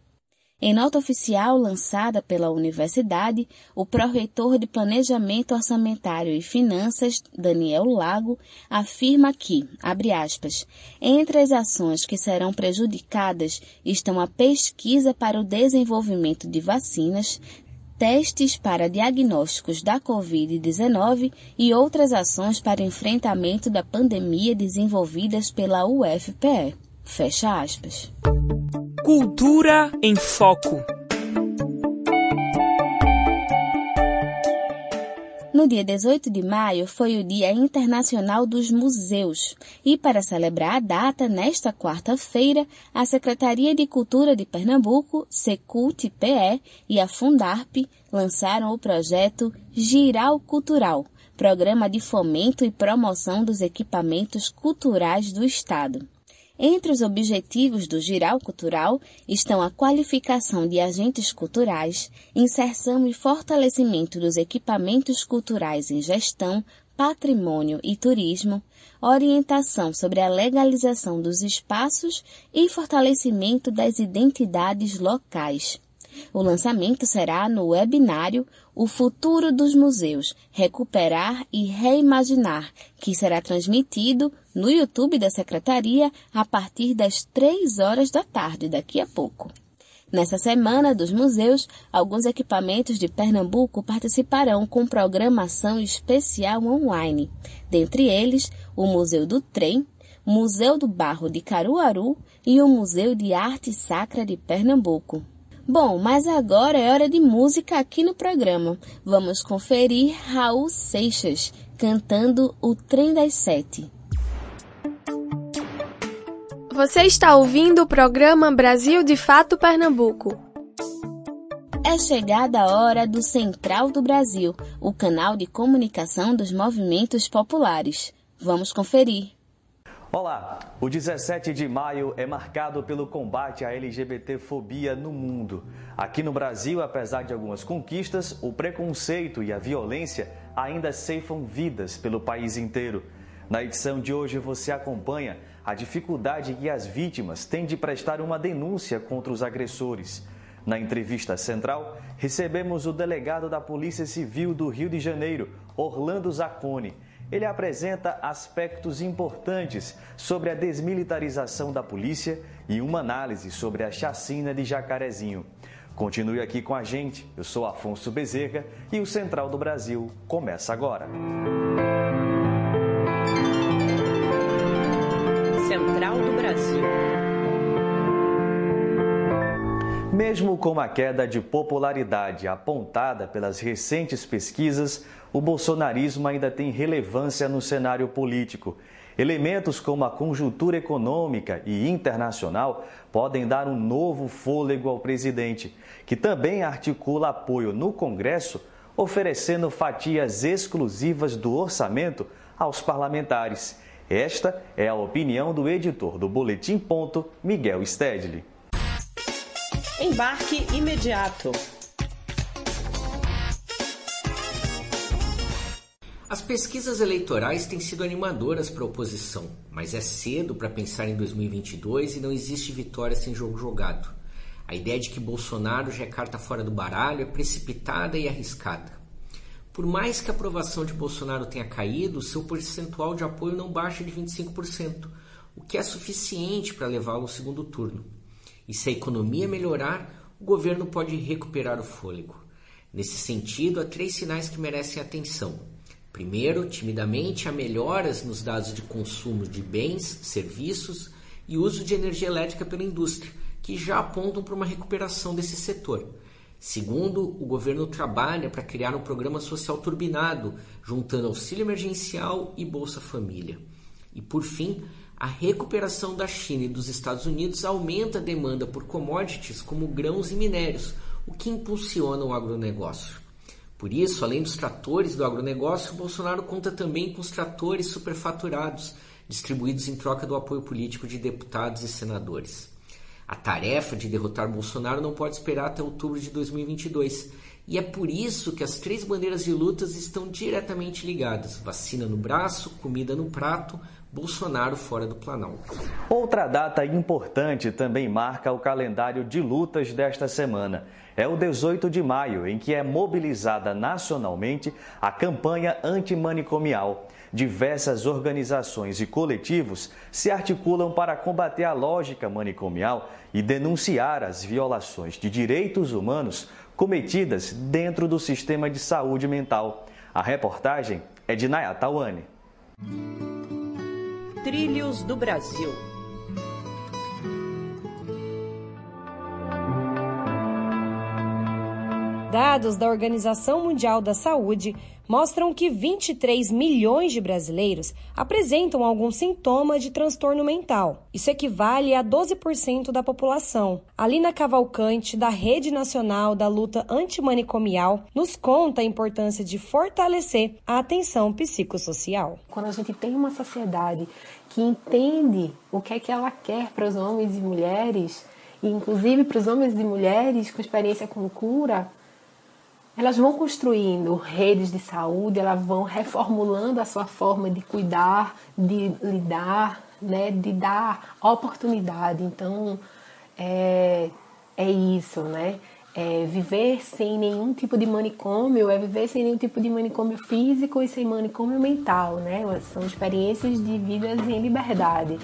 Em nota oficial lançada pela universidade, o pró-reitor de Planejamento Orçamentário e Finanças, Daniel Lago, afirma que, abre aspas, entre as ações que serão prejudicadas estão a pesquisa para o desenvolvimento de vacinas, testes para diagnósticos da Covid-19 e outras ações para enfrentamento da pandemia desenvolvidas pela UFPE. Fecha aspas. Cultura em Foco. No dia 18 de maio foi o Dia Internacional dos Museus e para celebrar a data, nesta quarta-feira, a Secretaria de Cultura de Pernambuco, Secult-PE e a Fundarp lançaram o projeto Giral Cultural, programa de fomento e promoção dos equipamentos culturais do Estado. Entre os objetivos do Giral Cultural estão a qualificação de agentes culturais, inserção e fortalecimento dos equipamentos culturais em gestão, patrimônio e turismo, orientação sobre a legalização dos espaços e fortalecimento das identidades locais. O lançamento será no webinário O Futuro dos Museus, Recuperar e Reimaginar, que será transmitido no YouTube da Secretaria a partir das três horas da tarde, daqui a pouco. Nessa semana dos museus, alguns equipamentos de Pernambuco participarão com programação especial online. Dentre eles, o Museu do Trem, Museu do Barro de Caruaru e o Museu de Arte Sacra de Pernambuco. Bom, mas agora é hora de música aqui no programa. Vamos conferir Raul Seixas cantando O Trem das Sete. Você está ouvindo o programa Brasil de Fato Pernambuco. É chegada a hora do Central do Brasil, o canal de comunicação dos movimentos populares. Vamos conferir. Olá! O 17 de maio é marcado pelo combate à LGBTfobia no mundo. Aqui no Brasil, apesar de algumas conquistas, o preconceito e a violência ainda ceifam vidas pelo país inteiro. Na edição de hoje você acompanha a dificuldade que as vítimas têm de prestar uma denúncia contra os agressores. Na entrevista central, recebemos o delegado da Polícia Civil do Rio de Janeiro, Orlando Zacconi ele apresenta aspectos importantes sobre a desmilitarização da polícia e uma análise sobre a chacina de Jacarezinho. Continue aqui com a gente. Eu sou Afonso Bezerra e o Central do Brasil começa agora. Central do Brasil. Mesmo com a queda de popularidade apontada pelas recentes pesquisas, o bolsonarismo ainda tem relevância no cenário político. Elementos como a conjuntura econômica e internacional podem dar um novo fôlego ao presidente, que também articula apoio no Congresso, oferecendo fatias exclusivas do orçamento aos parlamentares. Esta é a opinião do editor do Boletim Ponto, Miguel Stedley. Embarque imediato. As pesquisas eleitorais têm sido animadoras para a oposição, mas é cedo para pensar em 2022 e não existe vitória sem jogo jogado. A ideia de que Bolsonaro já é carta fora do baralho é precipitada e arriscada. Por mais que a aprovação de Bolsonaro tenha caído, seu percentual de apoio não baixa de 25%, o que é suficiente para levá-lo ao segundo turno. E se a economia melhorar, o governo pode recuperar o fôlego. Nesse sentido, há três sinais que merecem atenção. Primeiro, timidamente, há melhoras nos dados de consumo de bens, serviços e uso de energia elétrica pela indústria, que já apontam para uma recuperação desse setor. Segundo, o governo trabalha para criar um programa social turbinado, juntando auxílio emergencial e Bolsa Família. E por fim, a recuperação da China e dos Estados Unidos aumenta a demanda por commodities como grãos e minérios, o que impulsiona o agronegócio. Por isso, além dos tratores do agronegócio, Bolsonaro conta também com os tratores superfaturados, distribuídos em troca do apoio político de deputados e senadores. A tarefa de derrotar Bolsonaro não pode esperar até outubro de 2022. E é por isso que as três bandeiras de lutas estão diretamente ligadas: vacina no braço, comida no prato, Bolsonaro fora do Planalto. Outra data importante também marca o calendário de lutas desta semana. É o 18 de maio, em que é mobilizada nacionalmente a campanha antimanicomial diversas organizações e coletivos se articulam para combater a lógica manicomial e denunciar as violações de direitos humanos cometidas dentro do sistema de saúde mental. A reportagem é de Nayata Wane. Trilhos do Brasil. Dados da Organização Mundial da Saúde mostram que 23 milhões de brasileiros apresentam algum sintoma de transtorno mental. Isso equivale a 12% da população. Alina Cavalcante, da Rede Nacional da Luta Antimanicomial, nos conta a importância de fortalecer a atenção psicossocial. Quando a gente tem uma sociedade que entende o que é que ela quer para os homens e mulheres, e inclusive para os homens e mulheres com experiência com cura, elas vão construindo redes de saúde, elas vão reformulando a sua forma de cuidar, de lidar, né, de dar oportunidade. Então, é, é isso, né? É viver sem nenhum tipo de manicômio, é viver sem nenhum tipo de manicômio físico e sem manicômio mental, né? São experiências de vidas em liberdade.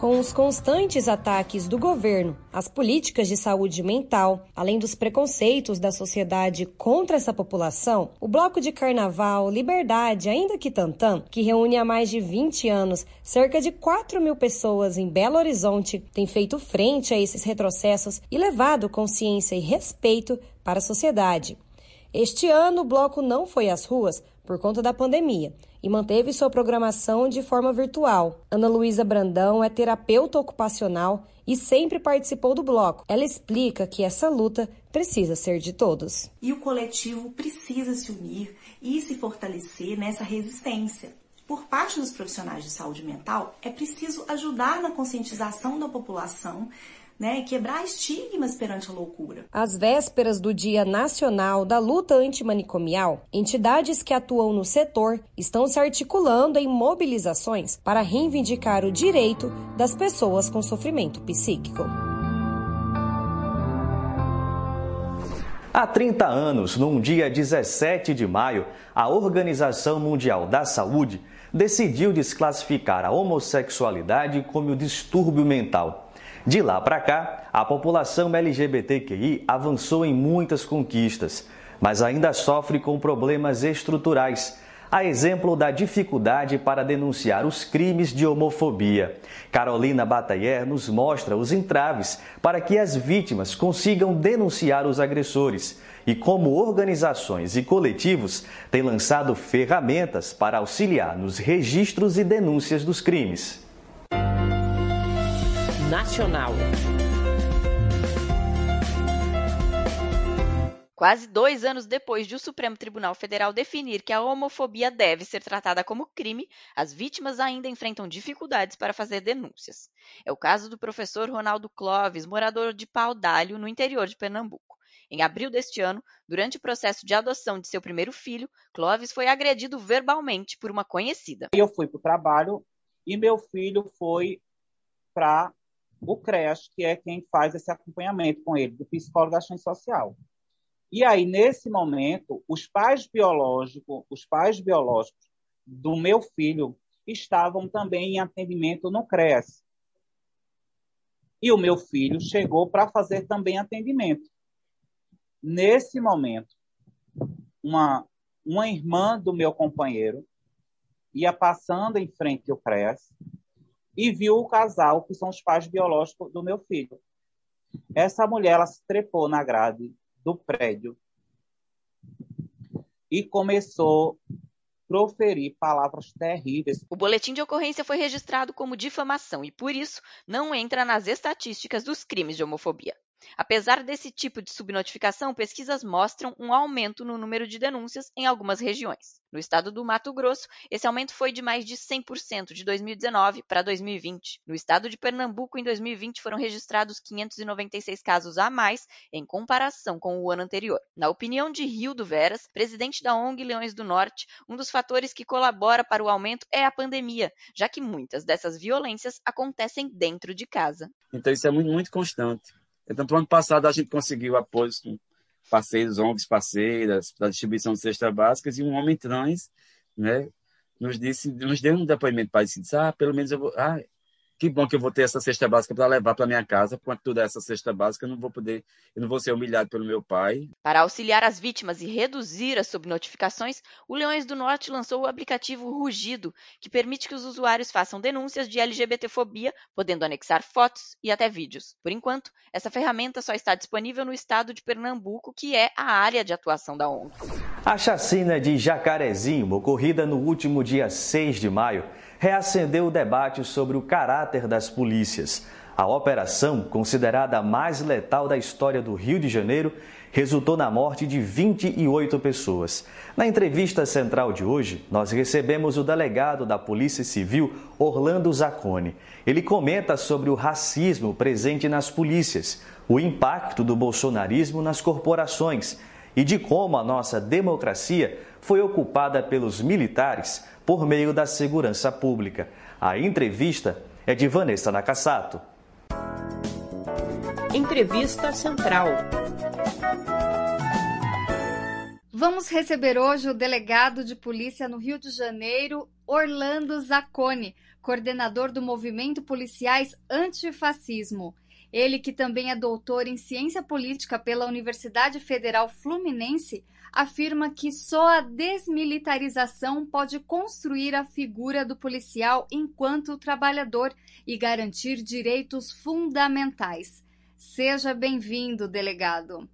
Com os constantes ataques do governo às políticas de saúde mental, além dos preconceitos da sociedade contra essa população, o bloco de carnaval Liberdade, ainda que Tantã, que reúne há mais de 20 anos cerca de 4 mil pessoas em Belo Horizonte, tem feito frente a esses retrocessos e levado consciência e respeito para a sociedade. Este ano, o bloco não foi às ruas por conta da pandemia e manteve sua programação de forma virtual. Ana Luísa Brandão é terapeuta ocupacional e sempre participou do bloco. Ela explica que essa luta precisa ser de todos. E o coletivo precisa se unir e se fortalecer nessa resistência. Por parte dos profissionais de saúde mental, é preciso ajudar na conscientização da população né, quebrar estigmas perante a loucura. Às vésperas do Dia Nacional da Luta Antimanicomial, entidades que atuam no setor estão se articulando em mobilizações para reivindicar o direito das pessoas com sofrimento psíquico. Há 30 anos, num dia 17 de maio, a Organização Mundial da Saúde decidiu desclassificar a homossexualidade como distúrbio mental. De lá para cá, a população LGBTQI avançou em muitas conquistas, mas ainda sofre com problemas estruturais, a exemplo da dificuldade para denunciar os crimes de homofobia. Carolina Batayer nos mostra os entraves para que as vítimas consigam denunciar os agressores e como organizações e coletivos têm lançado ferramentas para auxiliar nos registros e denúncias dos crimes nacional. Quase dois anos depois de o Supremo Tribunal Federal definir que a homofobia deve ser tratada como crime, as vítimas ainda enfrentam dificuldades para fazer denúncias. É o caso do professor Ronaldo Clóvis, morador de Pau d'Alho, no interior de Pernambuco. Em abril deste ano, durante o processo de adoção de seu primeiro filho, Clóvis foi agredido verbalmente por uma conhecida. Eu fui para o trabalho e meu filho foi para o CREAS, que é quem faz esse acompanhamento com ele, do psicólogo da assistente social. E aí, nesse momento, os pais biológicos, os pais biológicos do meu filho estavam também em atendimento no CREAS. E o meu filho chegou para fazer também atendimento. Nesse momento, uma, uma irmã do meu companheiro ia passando em frente ao CREAS e viu o casal, que são os pais biológicos do meu filho. Essa mulher ela se trepou na grade do prédio e começou a proferir palavras terríveis. O boletim de ocorrência foi registrado como difamação e, por isso, não entra nas estatísticas dos crimes de homofobia. Apesar desse tipo de subnotificação, pesquisas mostram um aumento no número de denúncias em algumas regiões. No estado do Mato Grosso, esse aumento foi de mais de 100% de 2019 para 2020. No estado de Pernambuco, em 2020, foram registrados 596 casos a mais em comparação com o ano anterior. Na opinião de Rio do Veras, presidente da ONG Leões do Norte, um dos fatores que colabora para o aumento é a pandemia, já que muitas dessas violências acontecem dentro de casa. Então isso é muito, muito constante. Então, no ano passado, a gente conseguiu apoio com parceiros, ONGs parceiras, da distribuição de cestas básicas, e um homem trans, né, nos disse, nos deu um depoimento para isso, disse, ah, pelo menos eu vou, ah, que bom que eu vou ter essa cesta básica para levar para minha casa. Quanto tudo é essa cesta básica, eu não vou poder, eu não vou ser humilhado pelo meu pai. Para auxiliar as vítimas e reduzir as subnotificações, o Leões do Norte lançou o aplicativo Rugido, que permite que os usuários façam denúncias de LGBTfobia, podendo anexar fotos e até vídeos. Por enquanto, essa ferramenta só está disponível no estado de Pernambuco, que é a área de atuação da ONG. A chacina de Jacarezinho, ocorrida no último dia 6 de maio, reacendeu o debate sobre o caráter das polícias. A operação, considerada a mais letal da história do Rio de Janeiro, resultou na morte de 28 pessoas. Na entrevista central de hoje, nós recebemos o delegado da Polícia Civil, Orlando Zacconi. Ele comenta sobre o racismo presente nas polícias, o impacto do bolsonarismo nas corporações e de como a nossa democracia foi ocupada pelos militares por meio da segurança pública. A entrevista é de Vanessa Nakassato. Entrevista Central. Vamos receber hoje o delegado de polícia no Rio de Janeiro, Orlando Zacconi, coordenador do movimento Policiais Antifascismo. Ele, que também é doutor em ciência política pela Universidade Federal Fluminense, afirma que só a desmilitarização pode construir a figura do policial enquanto trabalhador e garantir direitos fundamentais. Seja bem-vindo, delegado.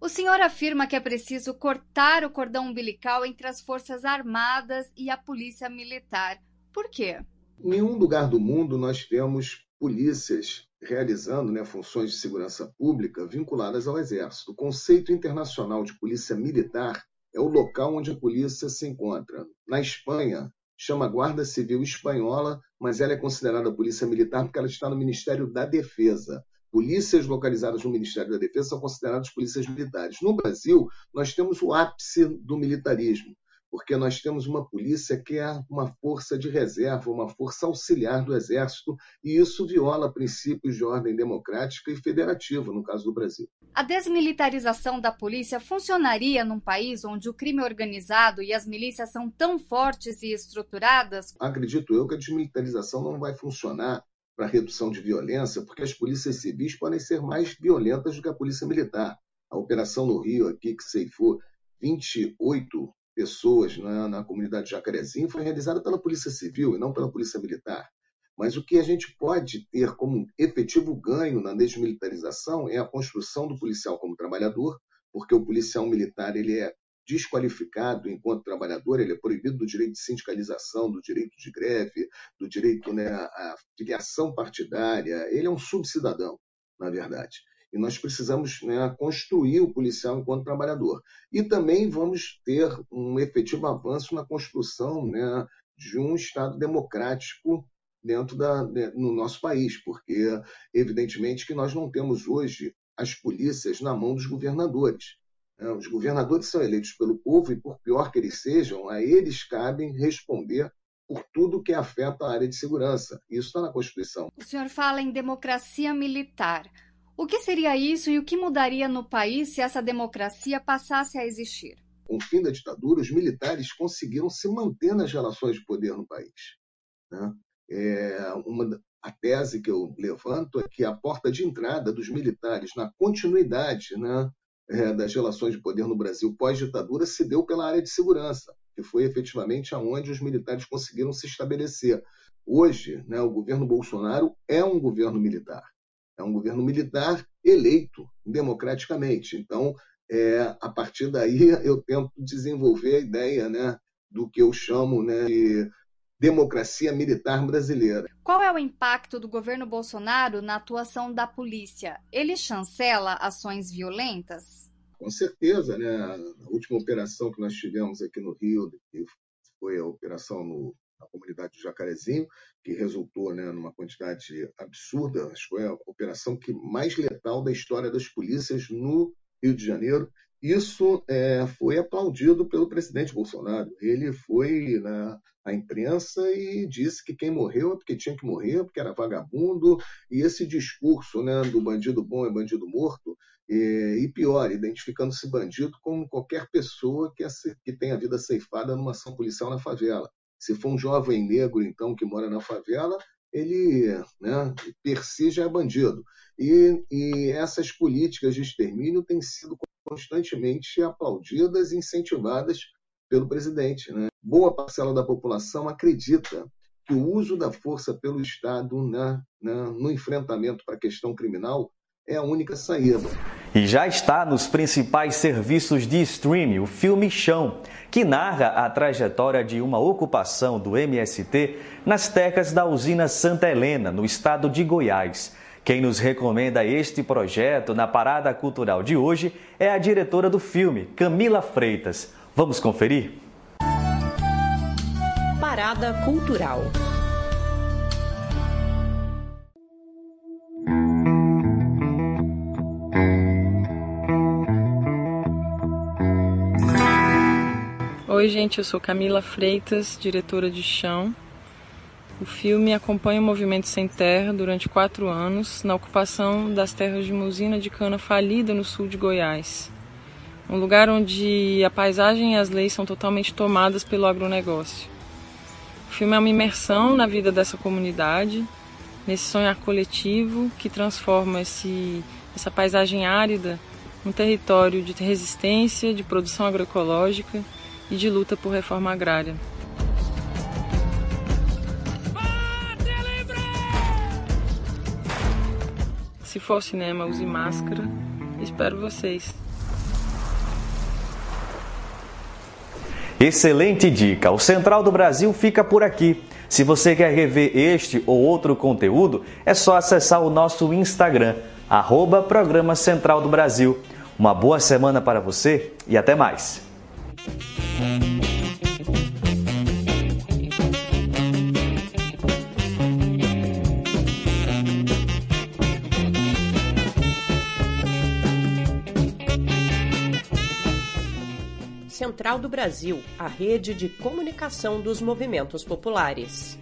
O senhor afirma que é preciso cortar o cordão umbilical entre as Forças Armadas e a Polícia Militar. Por quê? Em nenhum lugar do mundo nós temos polícias realizando né, funções de segurança pública vinculadas ao Exército. O conceito internacional de polícia militar é o local onde a polícia se encontra. Na Espanha, chama Guarda Civil Espanhola, mas ela é considerada polícia militar porque ela está no Ministério da Defesa. Polícias localizadas no Ministério da Defesa são consideradas polícias militares. No Brasil, nós temos o ápice do militarismo porque nós temos uma polícia que é uma força de reserva, uma força auxiliar do Exército, e isso viola princípios de ordem democrática e federativa, no caso do Brasil. A desmilitarização da polícia funcionaria num país onde o crime organizado e as milícias são tão fortes e estruturadas? Acredito eu que a desmilitarização não vai funcionar para redução de violência, porque as polícias civis podem ser mais violentas do que a polícia militar. A operação no Rio aqui, que ceifou 28 pessoas na, na comunidade Jacarezinho foi realizada pela Polícia Civil e não pela Polícia Militar. Mas o que a gente pode ter como efetivo ganho na desmilitarização é a construção do policial como trabalhador, porque o policial militar ele é desqualificado enquanto trabalhador, ele é proibido do direito de sindicalização, do direito de greve, do direito né, à filiação partidária. Ele é um subcidadão, na verdade. E nós precisamos né, construir o policial enquanto trabalhador. E também vamos ter um efetivo avanço na construção né, de um Estado democrático dentro da, no nosso país, porque evidentemente que nós não temos hoje as polícias na mão dos governadores. Né. Os governadores são eleitos pelo povo e, por pior que eles sejam, a eles cabem responder por tudo que afeta a área de segurança. Isso está na Constituição. O senhor fala em democracia militar. O que seria isso e o que mudaria no país se essa democracia passasse a existir? Com o fim da ditadura, os militares conseguiram se manter nas relações de poder no país. Né? É uma, a tese que eu levanto é que a porta de entrada dos militares na continuidade né, é, das relações de poder no Brasil pós-ditadura se deu pela área de segurança. que foi efetivamente aonde os militares conseguiram se estabelecer. Hoje, né, o governo Bolsonaro é um governo militar. É um governo militar eleito democraticamente. Então, é, a partir daí, [laughs] eu tento desenvolver a ideia né, do que eu chamo né, de democracia militar brasileira. Qual é o impacto do governo Bolsonaro na atuação da polícia? Ele chancela ações violentas? Com certeza, né? A última operação que nós tivemos aqui no Rio, que foi a operação no, na comunidade de Jacarezinho, que resultou né, numa quantidade absurda, acho que foi a operação que mais letal da história das polícias no Rio de Janeiro. Isso é, foi aplaudido pelo presidente Bolsonaro. Ele foi na à imprensa e disse que quem morreu é porque tinha que morrer, porque era vagabundo. E esse discurso né, do bandido bom é bandido morto, e, e pior, identificando esse bandido como qualquer pessoa que, que tenha a vida ceifada numa ação policial na favela. Se for um jovem negro, então, que mora na favela, ele, né, per si já é bandido. E, e essas políticas de extermínio têm sido constantemente aplaudidas e incentivadas pelo presidente. Né? Boa parcela da população acredita que o uso da força pelo Estado né, né, no enfrentamento para a questão criminal é a única saída. E já está nos principais serviços de streaming o filme Chão, que narra a trajetória de uma ocupação do MST nas terras da usina Santa Helena, no estado de Goiás. Quem nos recomenda este projeto na Parada Cultural de hoje é a diretora do filme, Camila Freitas. Vamos conferir? Parada Cultural. Oi, gente, eu sou Camila Freitas, diretora de Chão. O filme acompanha o movimento Sem Terra durante quatro anos na ocupação das terras de uma usina de cana falida no sul de Goiás. Um lugar onde a paisagem e as leis são totalmente tomadas pelo agronegócio. O filme é uma imersão na vida dessa comunidade, nesse sonhar coletivo que transforma esse, essa paisagem árida num território de resistência, de produção agroecológica e de luta por reforma agrária. Se for ao cinema, use máscara. Espero vocês. Excelente dica! O Central do Brasil fica por aqui. Se você quer rever este ou outro conteúdo, é só acessar o nosso Instagram, arroba Programa Central do Brasil. Uma boa semana para você e até mais! Central do Brasil, a rede de comunicação dos movimentos populares.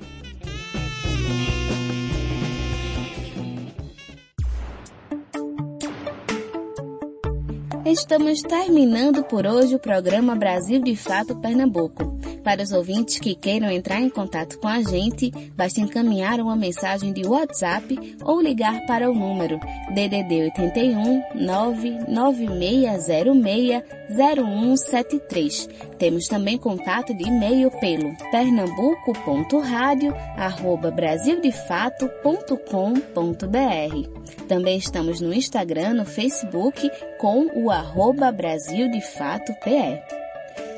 Estamos terminando por hoje o programa Brasil de Fato Pernambuco. Para os ouvintes que queiram entrar em contato com a gente, basta encaminhar uma mensagem de WhatsApp ou ligar para o número DDD 81 99606 0173. Temos também contato de e-mail pelo pernambuco.radio@brasildefato.com.br. Também estamos no Instagram, no Facebook com o arroba Brasil de Fato PE.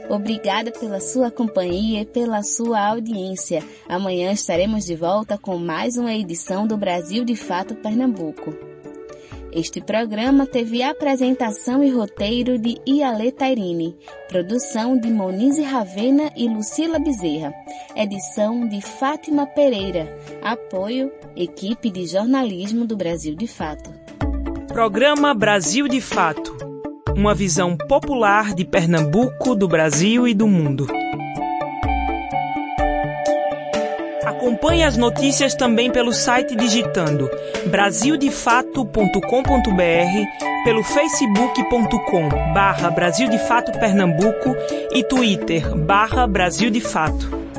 Obrigada pela sua companhia e pela sua audiência. Amanhã estaremos de volta com mais uma edição do Brasil de Fato Pernambuco. Este programa teve apresentação e roteiro de Iale Tairini, produção de Monize Ravena e Lucila Bezerra, edição de Fátima Pereira, apoio equipe de jornalismo do Brasil de Fato. Programa Brasil de Fato uma visão popular de Pernambuco, do Brasil e do mundo. Acompanhe as notícias também pelo site digitando brasildefato.com.br, pelo facebook.com barra Brasil e twitter barra Brasil de Fato.